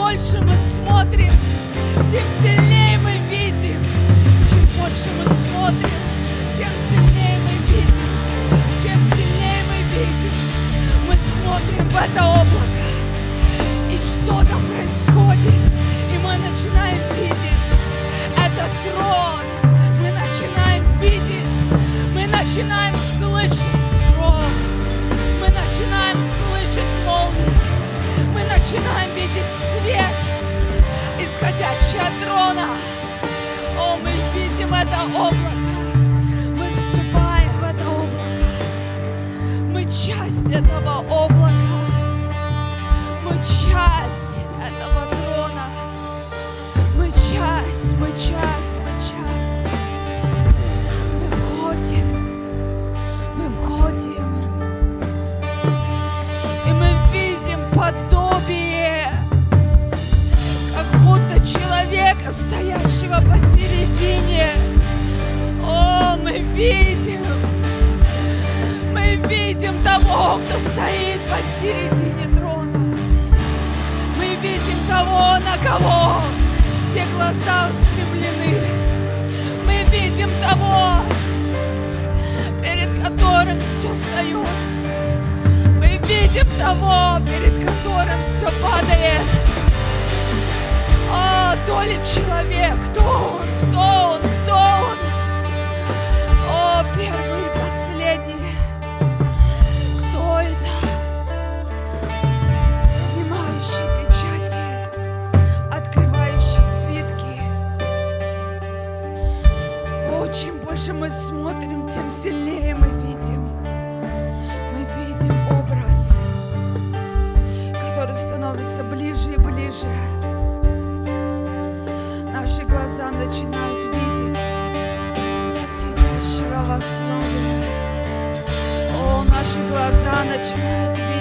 больше мы смотрим, тем сильнее мы видим. Чем больше мы смотрим, тем сильнее мы видим. Чем сильнее мы видим, мы смотрим в это облако. И что там происходит? И мы начинаем видеть этот трон. Мы начинаем видеть, мы начинаем слышать гром. Мы начинаем слышать молнии. Мы начинаем видеть свет, исходящий от трона. О, мы видим это облако. Мы вступаем в это облако. Мы часть этого облака. Мы часть этого трона. Мы часть, мы часть. Человека, стоящего посередине. О, мы видим, мы видим того, кто стоит посередине трона. Мы видим того, на кого все глаза устремлены. Мы видим того, перед которым все встает. Мы видим того, перед которым все падает. О, то ли человек, кто он, кто он, кто он? О, первый и последний. Кто это? Снимающий печати, открывающий свитки. О, чем больше мы смотрим, тем сильнее мы видим. Мы видим образ, который становится ближе и ближе. Наши глаза начинают видеть сидящего во славе. О, наши глаза начинают видеть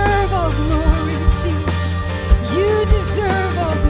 deserve all glory, Jesus. You deserve all glory.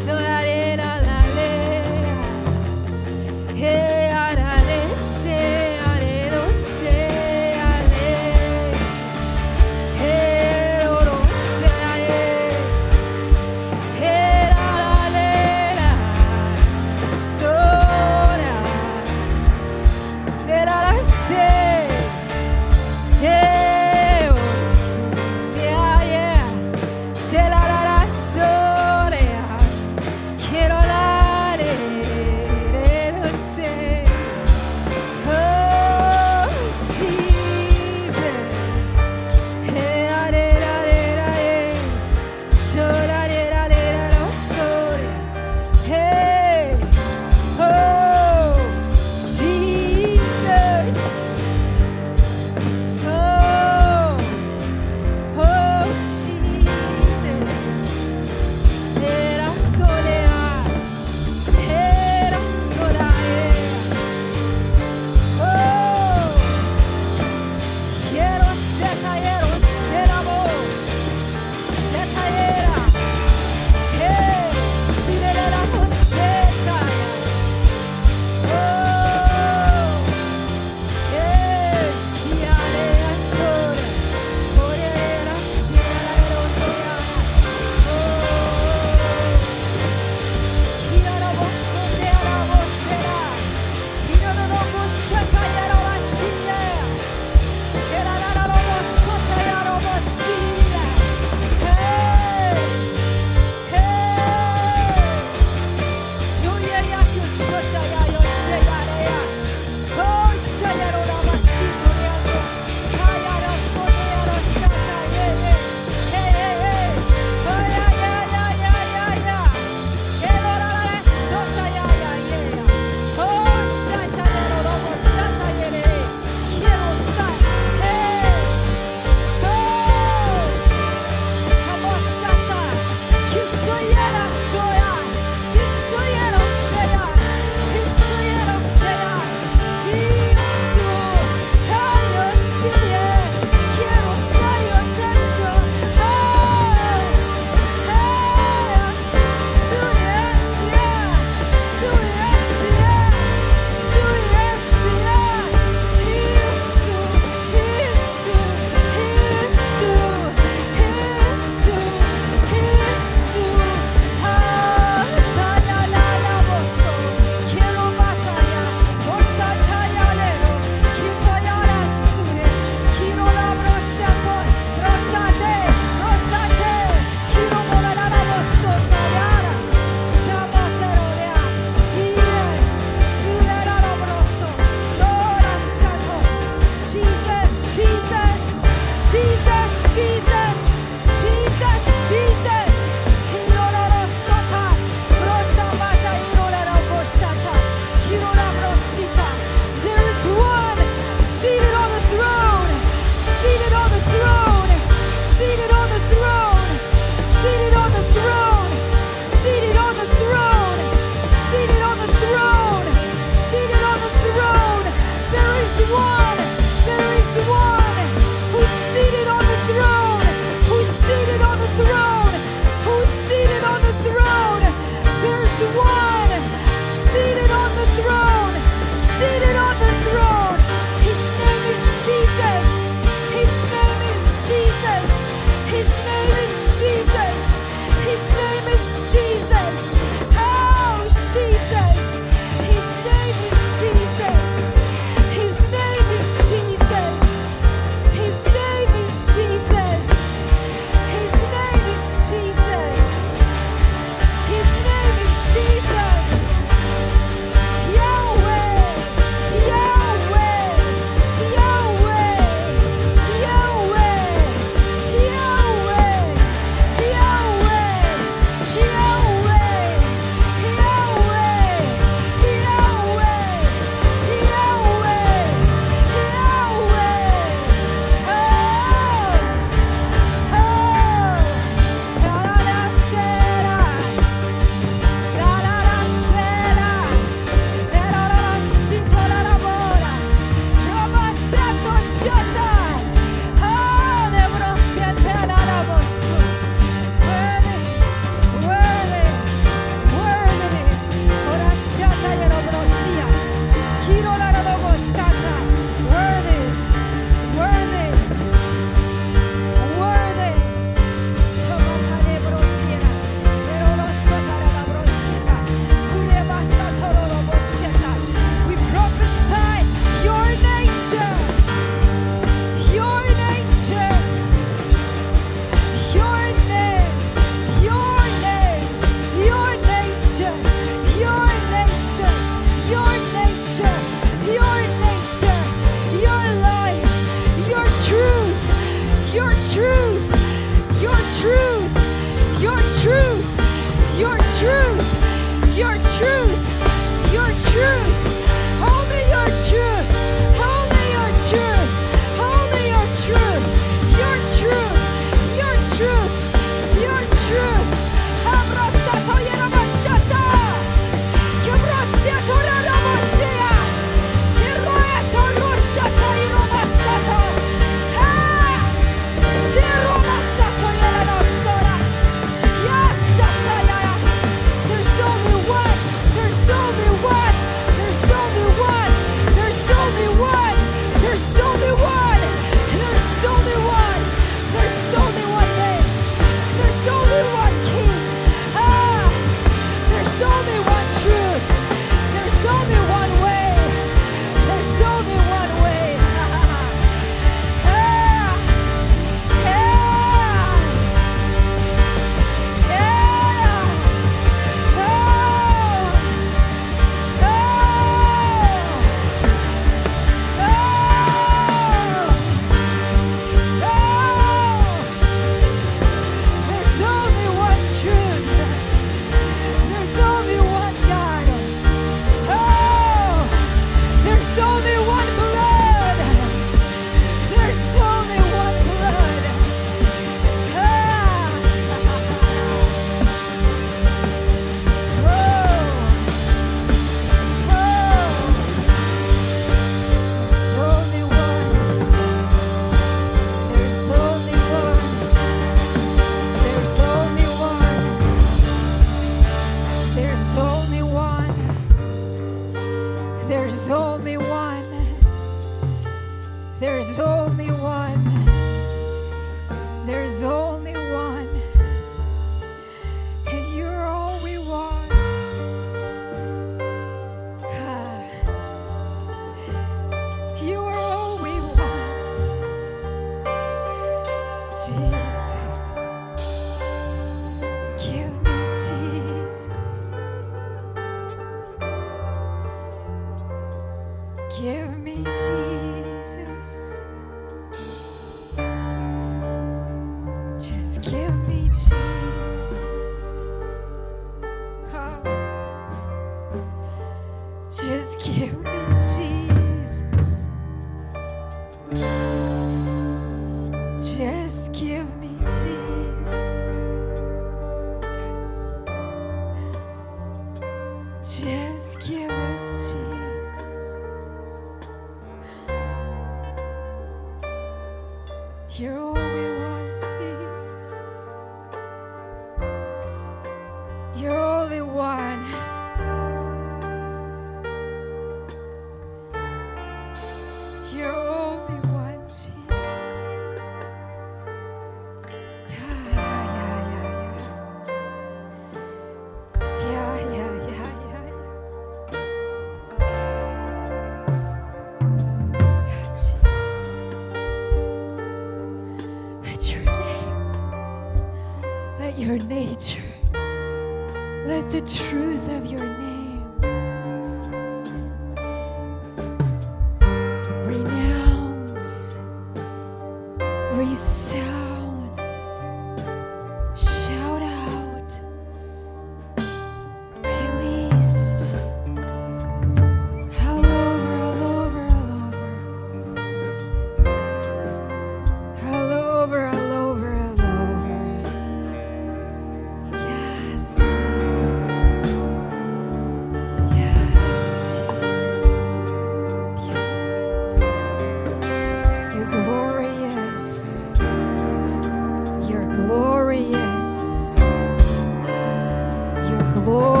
vou.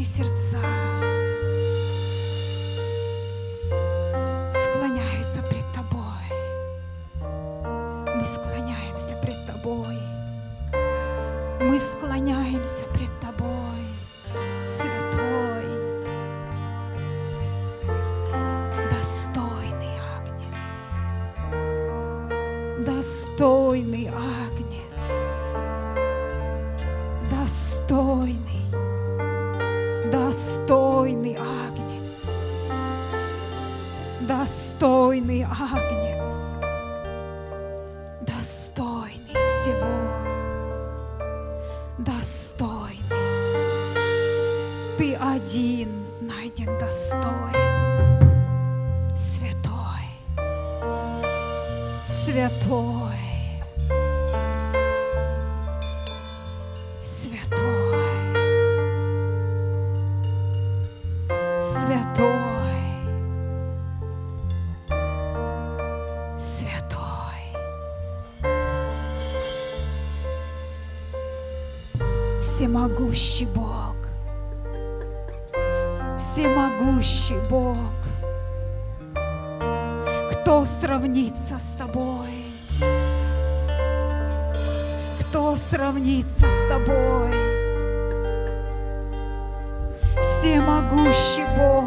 Наши сердца достойный. Ты один найден достойный, Святой, святой. Сравнится с тобой? Кто сравнится с тобой? Всемогущий Бог.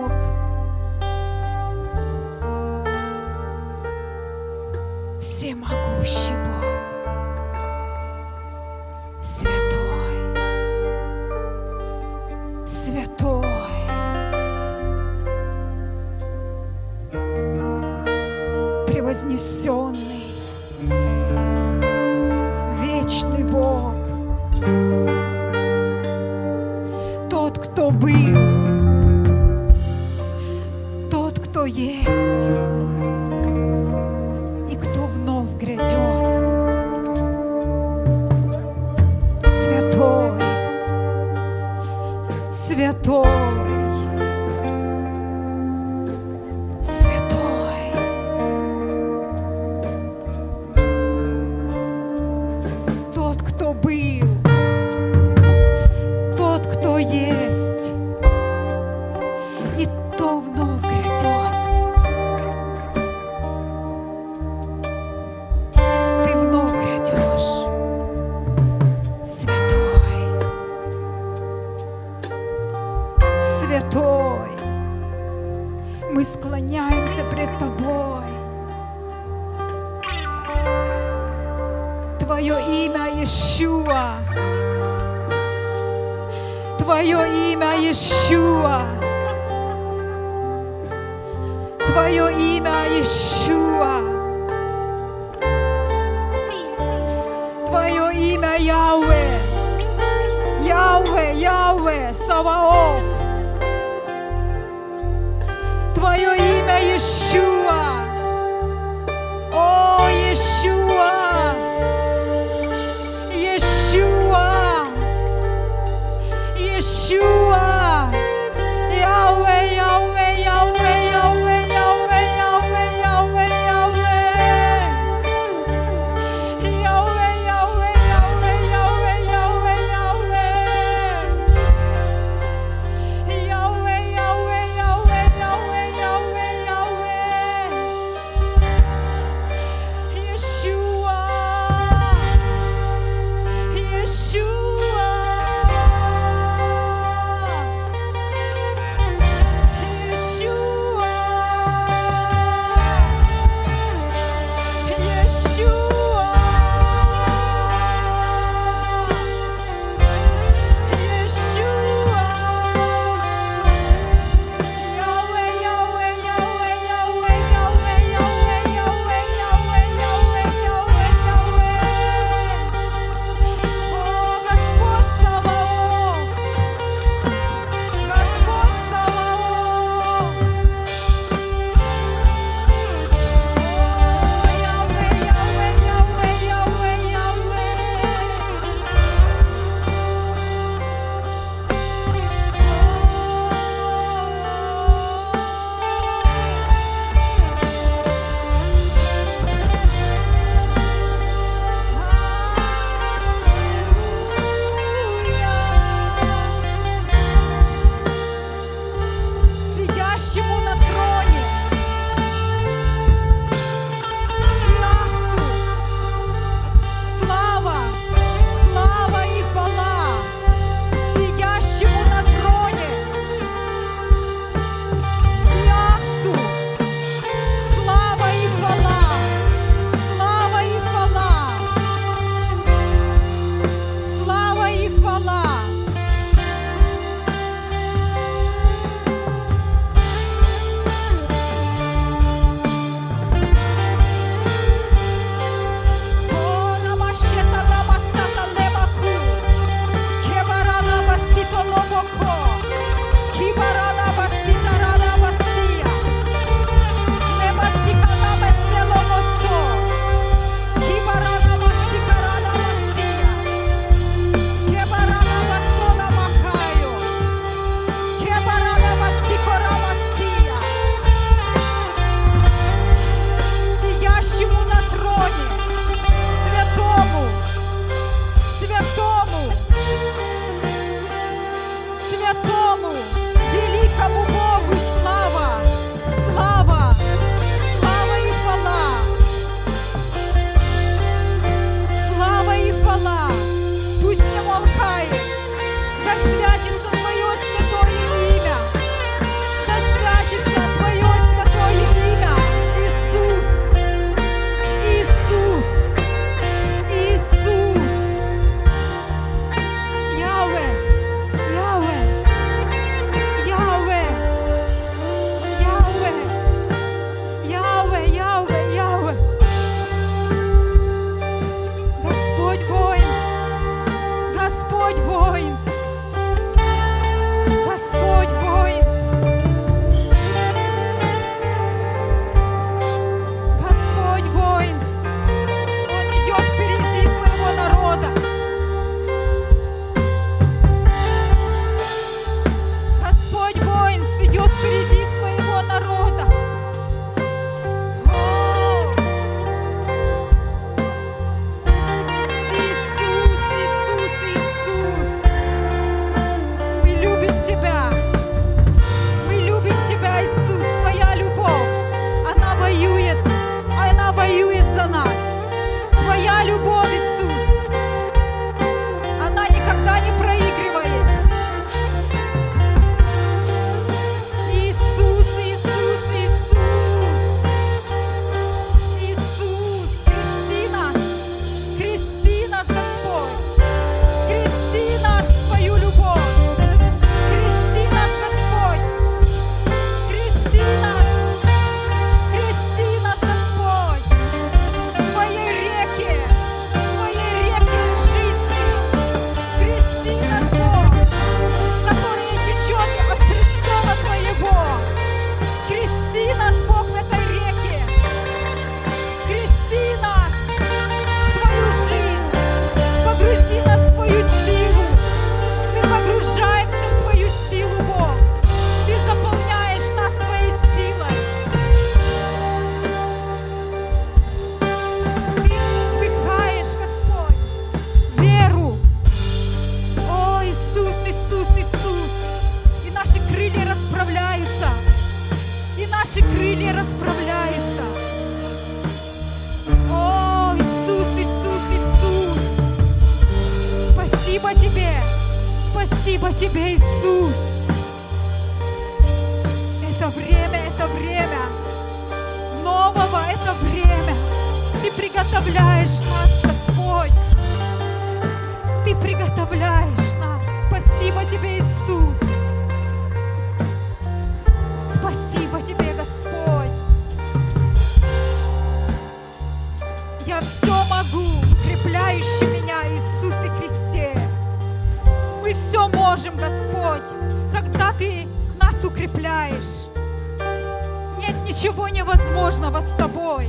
слава с Тобой.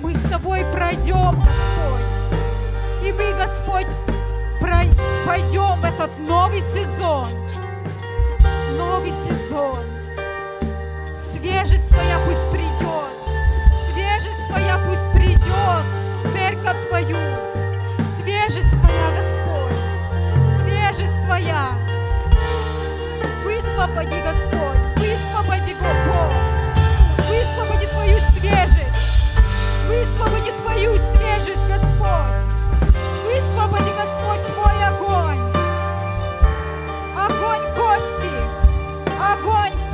Мы с Тобой пройдем, Господь. И мы, Господь, пойдем в этот новый сезон. Новый сезон. Свежесть Твоя пусть придет. Свежесть Твоя пусть придет. Церковь Твою. Свежесть Твоя, Господь. Свежесть Твоя. Высвободи, Господь. огонь!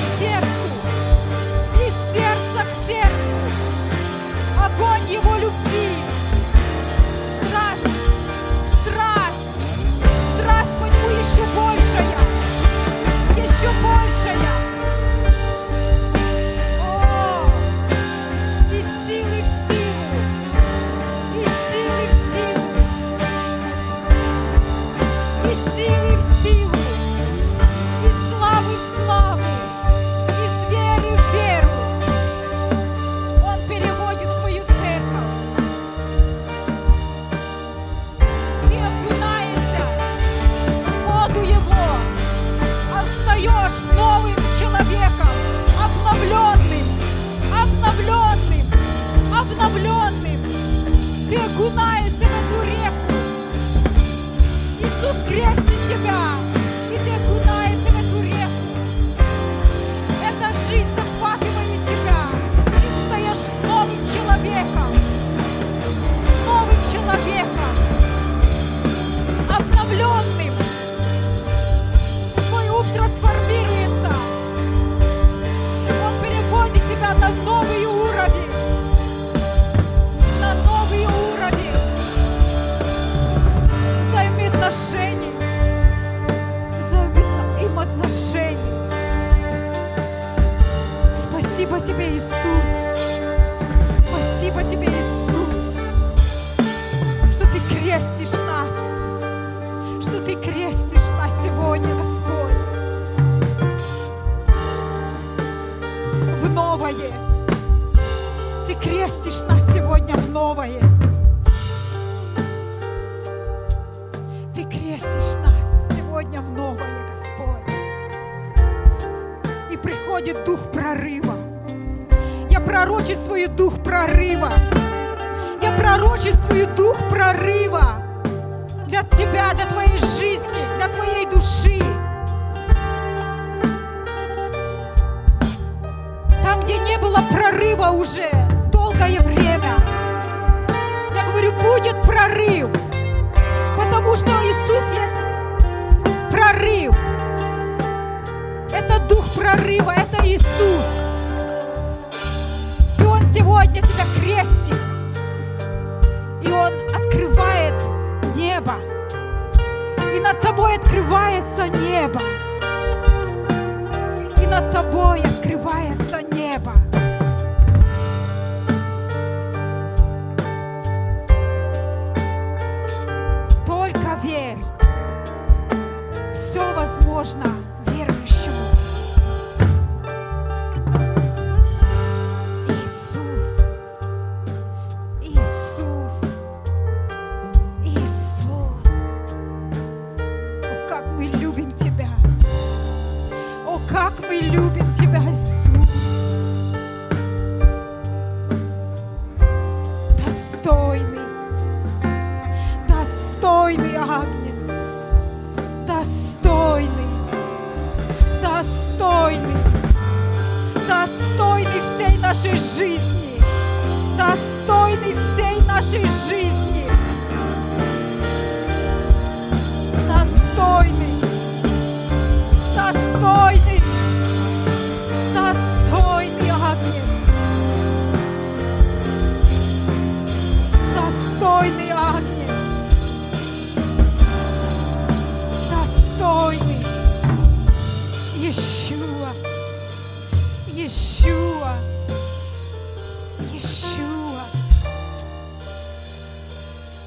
всех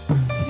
Sim.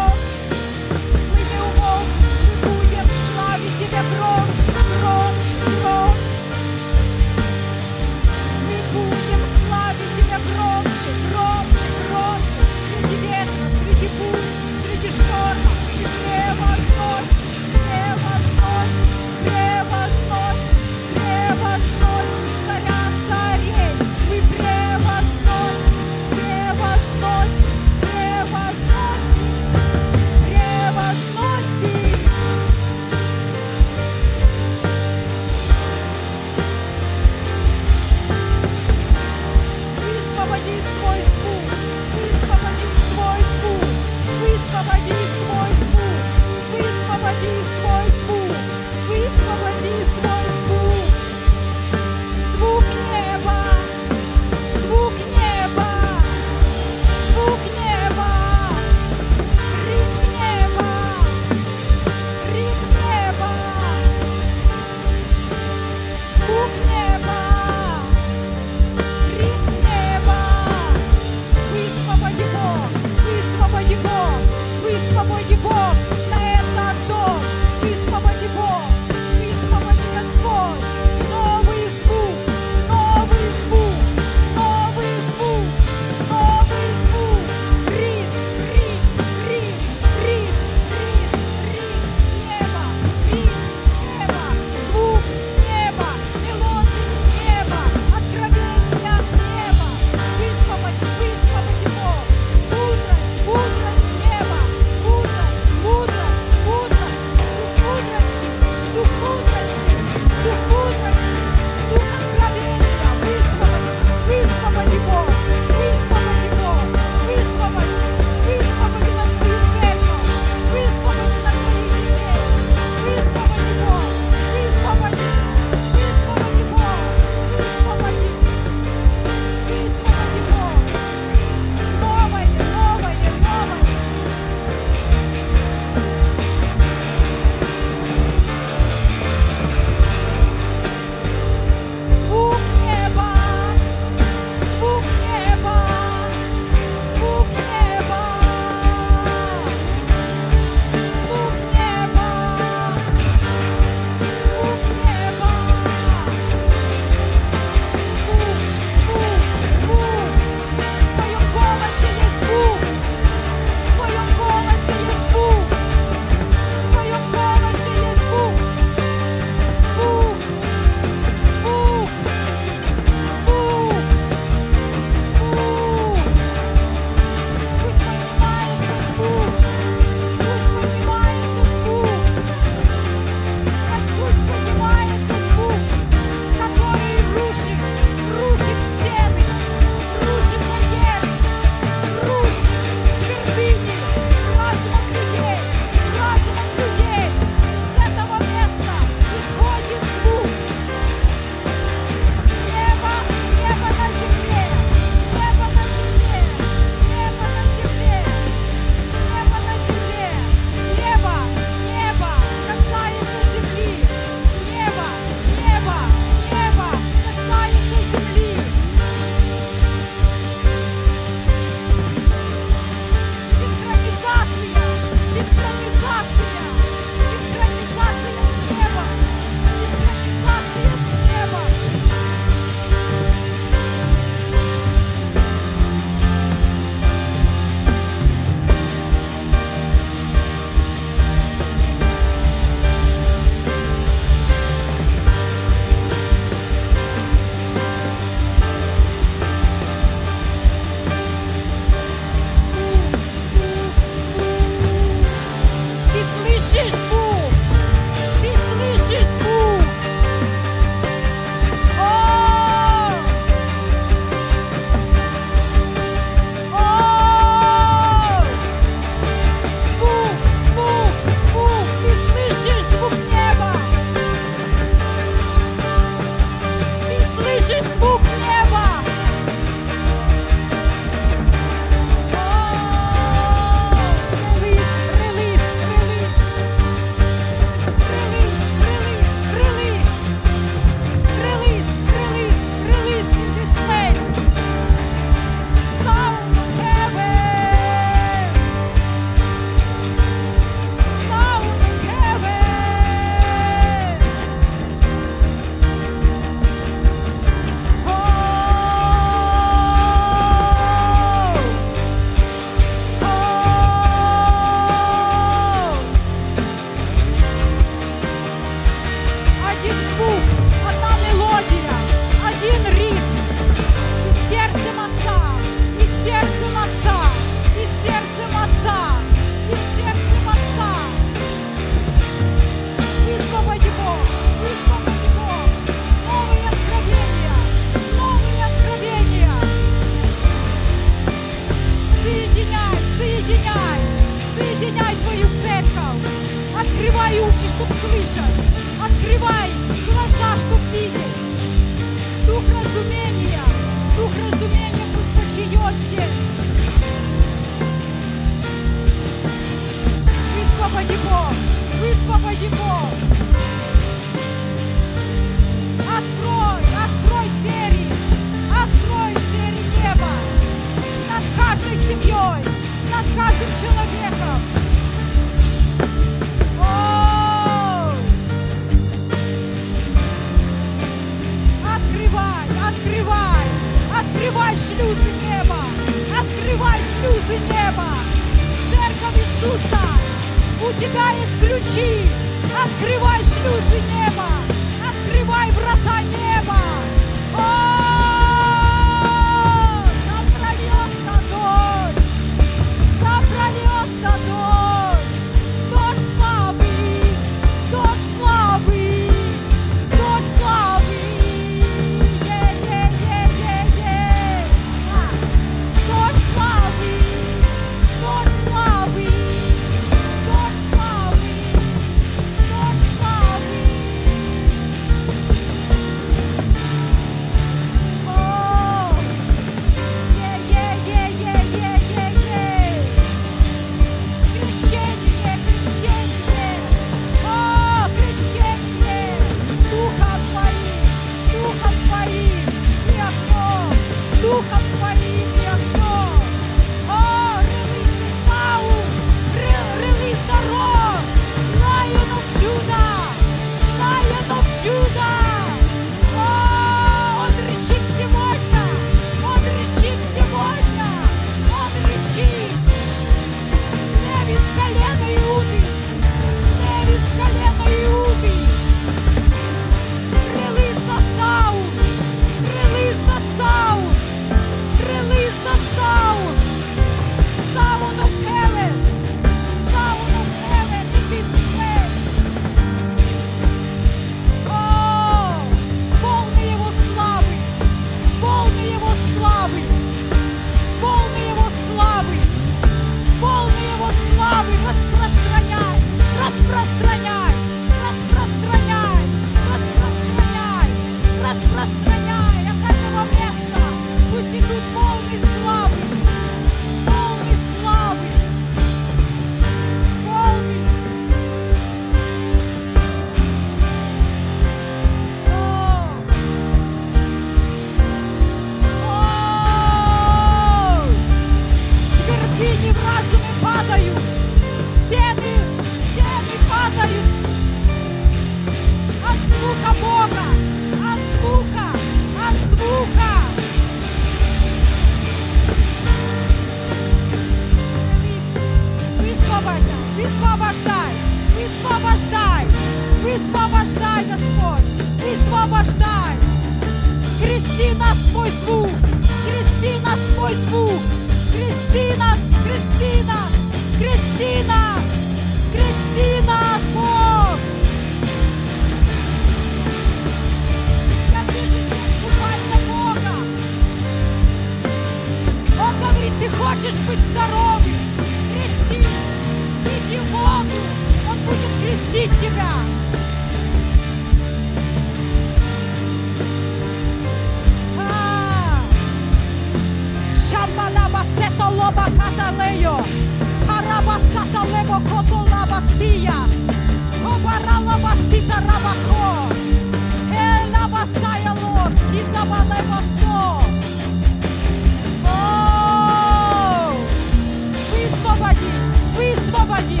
освободи, высвободи,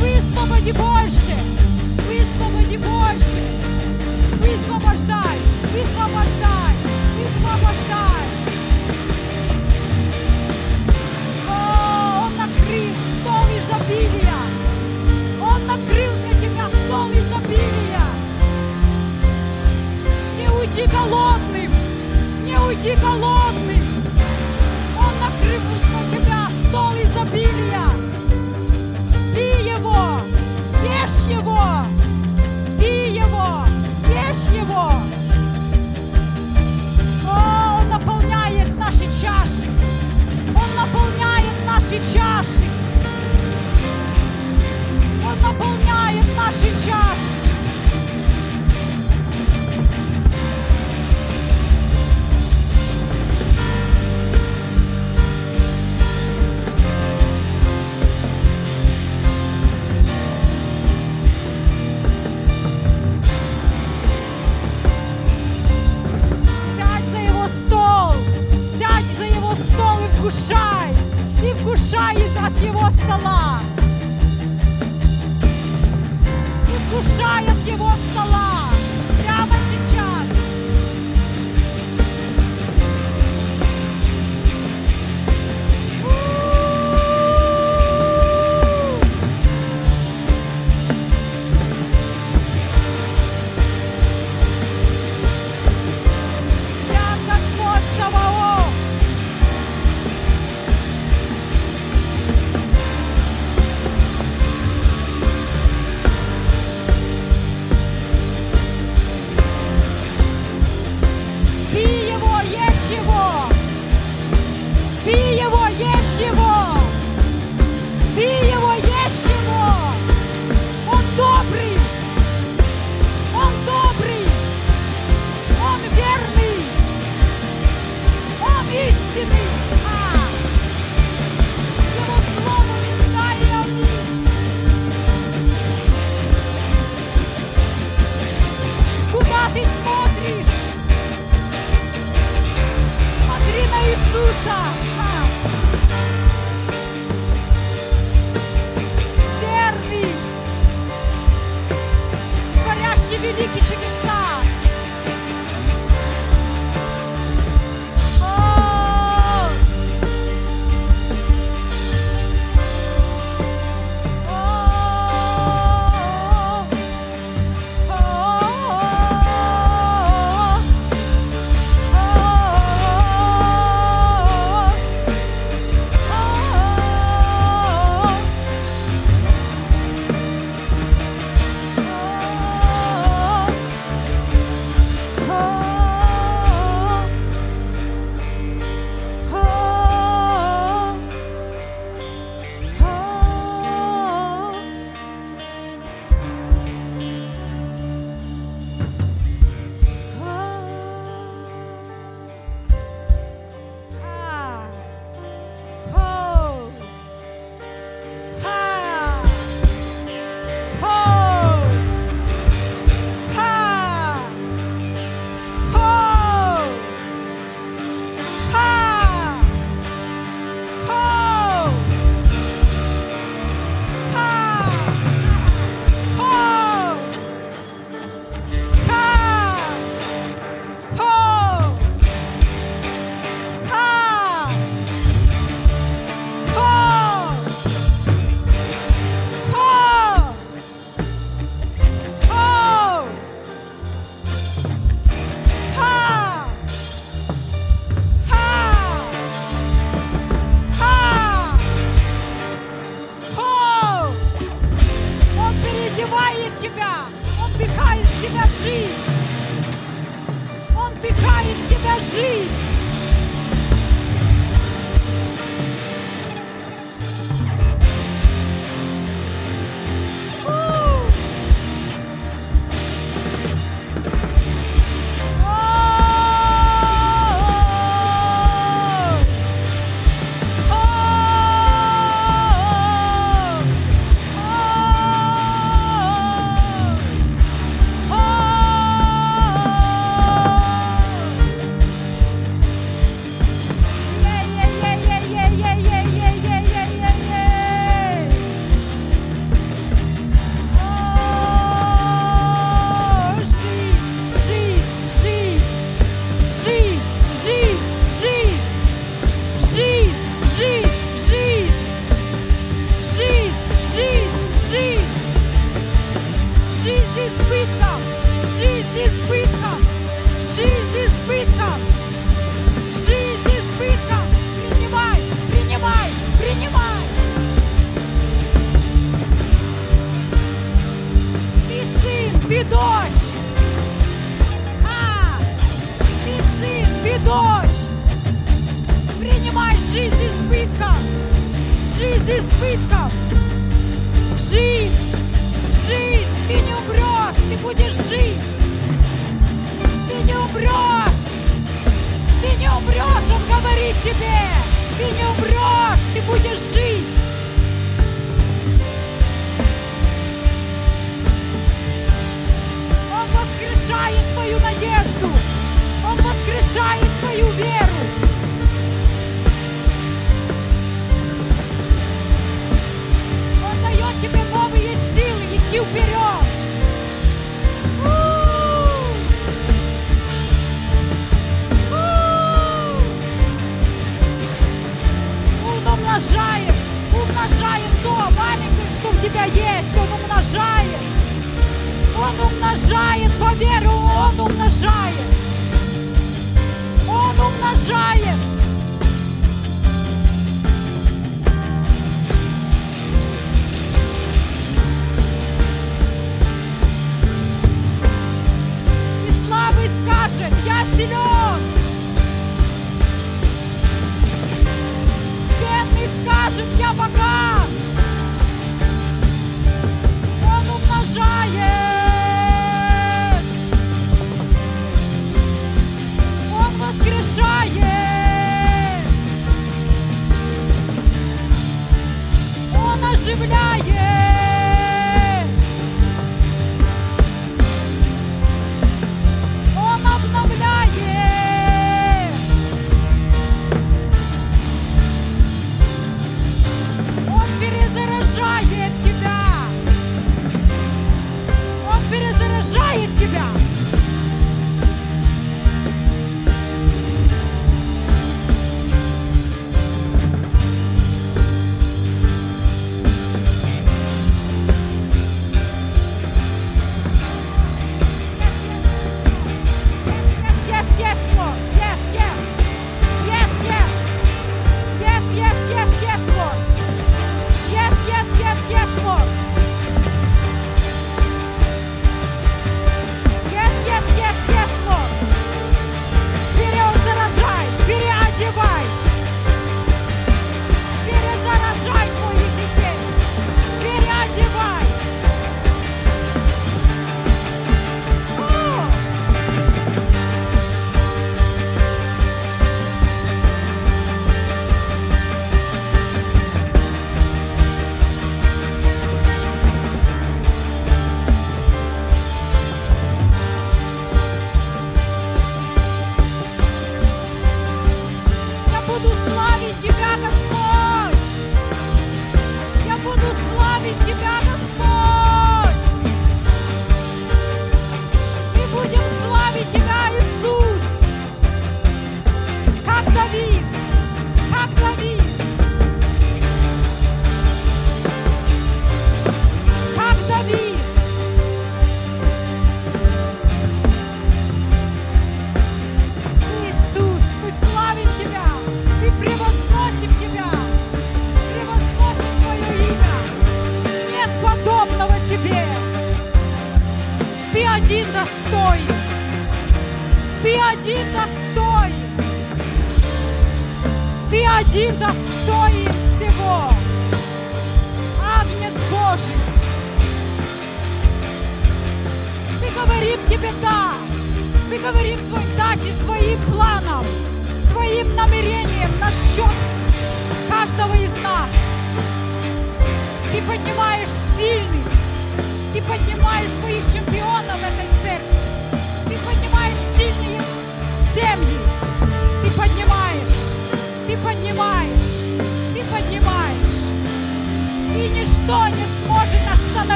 высвободи больше, высвободи больше, высвобождай, высвобождай, высвобождай. О, он накрыл стол изобилия, он накрыл для тебя стол изобилия. Не уйти голодным, не уйти голодным, он накрыл чаши. Он наполняет наши чаши. Он наполняет наши чаши. сокрушает его стола. Ты не умрешь, ты будешь жить.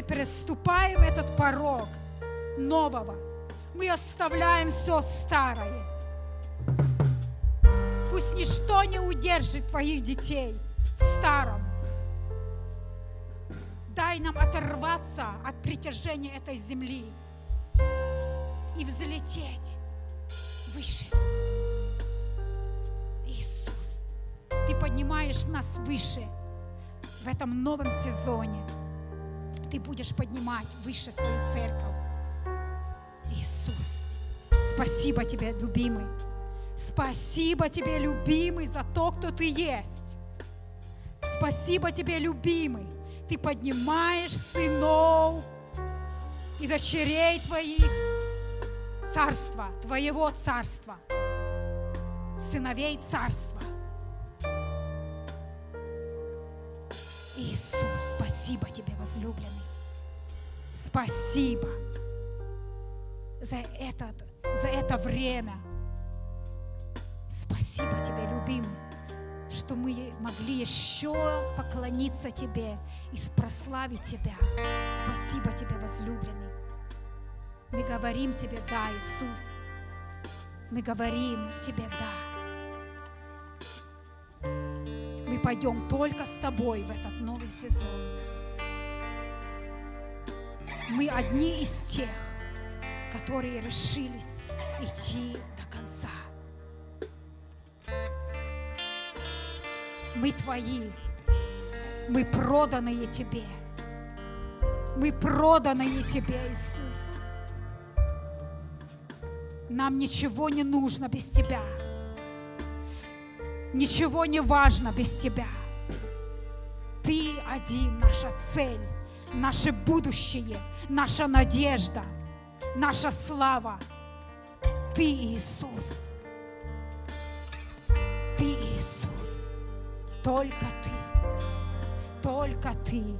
Мы переступаем этот порог нового. Мы оставляем все старое. Пусть ничто не удержит твоих детей в старом. Дай нам оторваться от притяжения этой земли и взлететь выше. Иисус, Ты поднимаешь нас выше – в этом новом сезоне ты будешь поднимать выше свою церковь. Иисус, спасибо тебе, любимый. Спасибо тебе, любимый, за то, кто ты есть. Спасибо тебе, любимый. Ты поднимаешь сынов и дочерей твоих царства, твоего царства, сыновей царства. Иисус, спасибо тебе, возлюбленный. Спасибо за, этот, за это время. Спасибо тебе, любимый, что мы могли еще поклониться тебе и прославить тебя. Спасибо тебе, возлюбленный. Мы говорим тебе да, Иисус. Мы говорим тебе да. Мы пойдем только с тобой в этот новый сезон. Мы одни из тех, которые решились идти до конца. Мы твои, мы проданные тебе. Мы проданные тебе, Иисус. Нам ничего не нужно без тебя. Ничего не важно без Тебя. Ты один, наша цель, наше будущее, наша надежда, наша слава. Ты Иисус. Ты Иисус. Только Ты. Только Ты.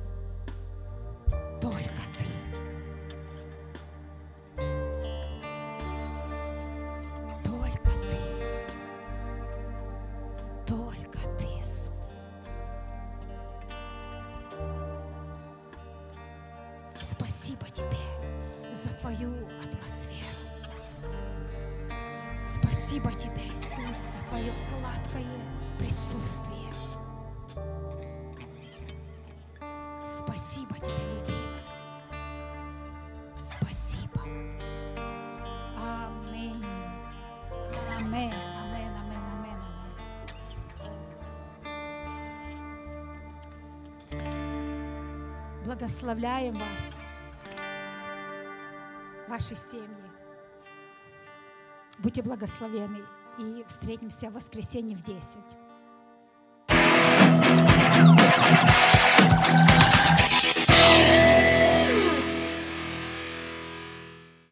Благословляем вас, ваши семьи. Будьте благословены и встретимся в воскресенье в 10.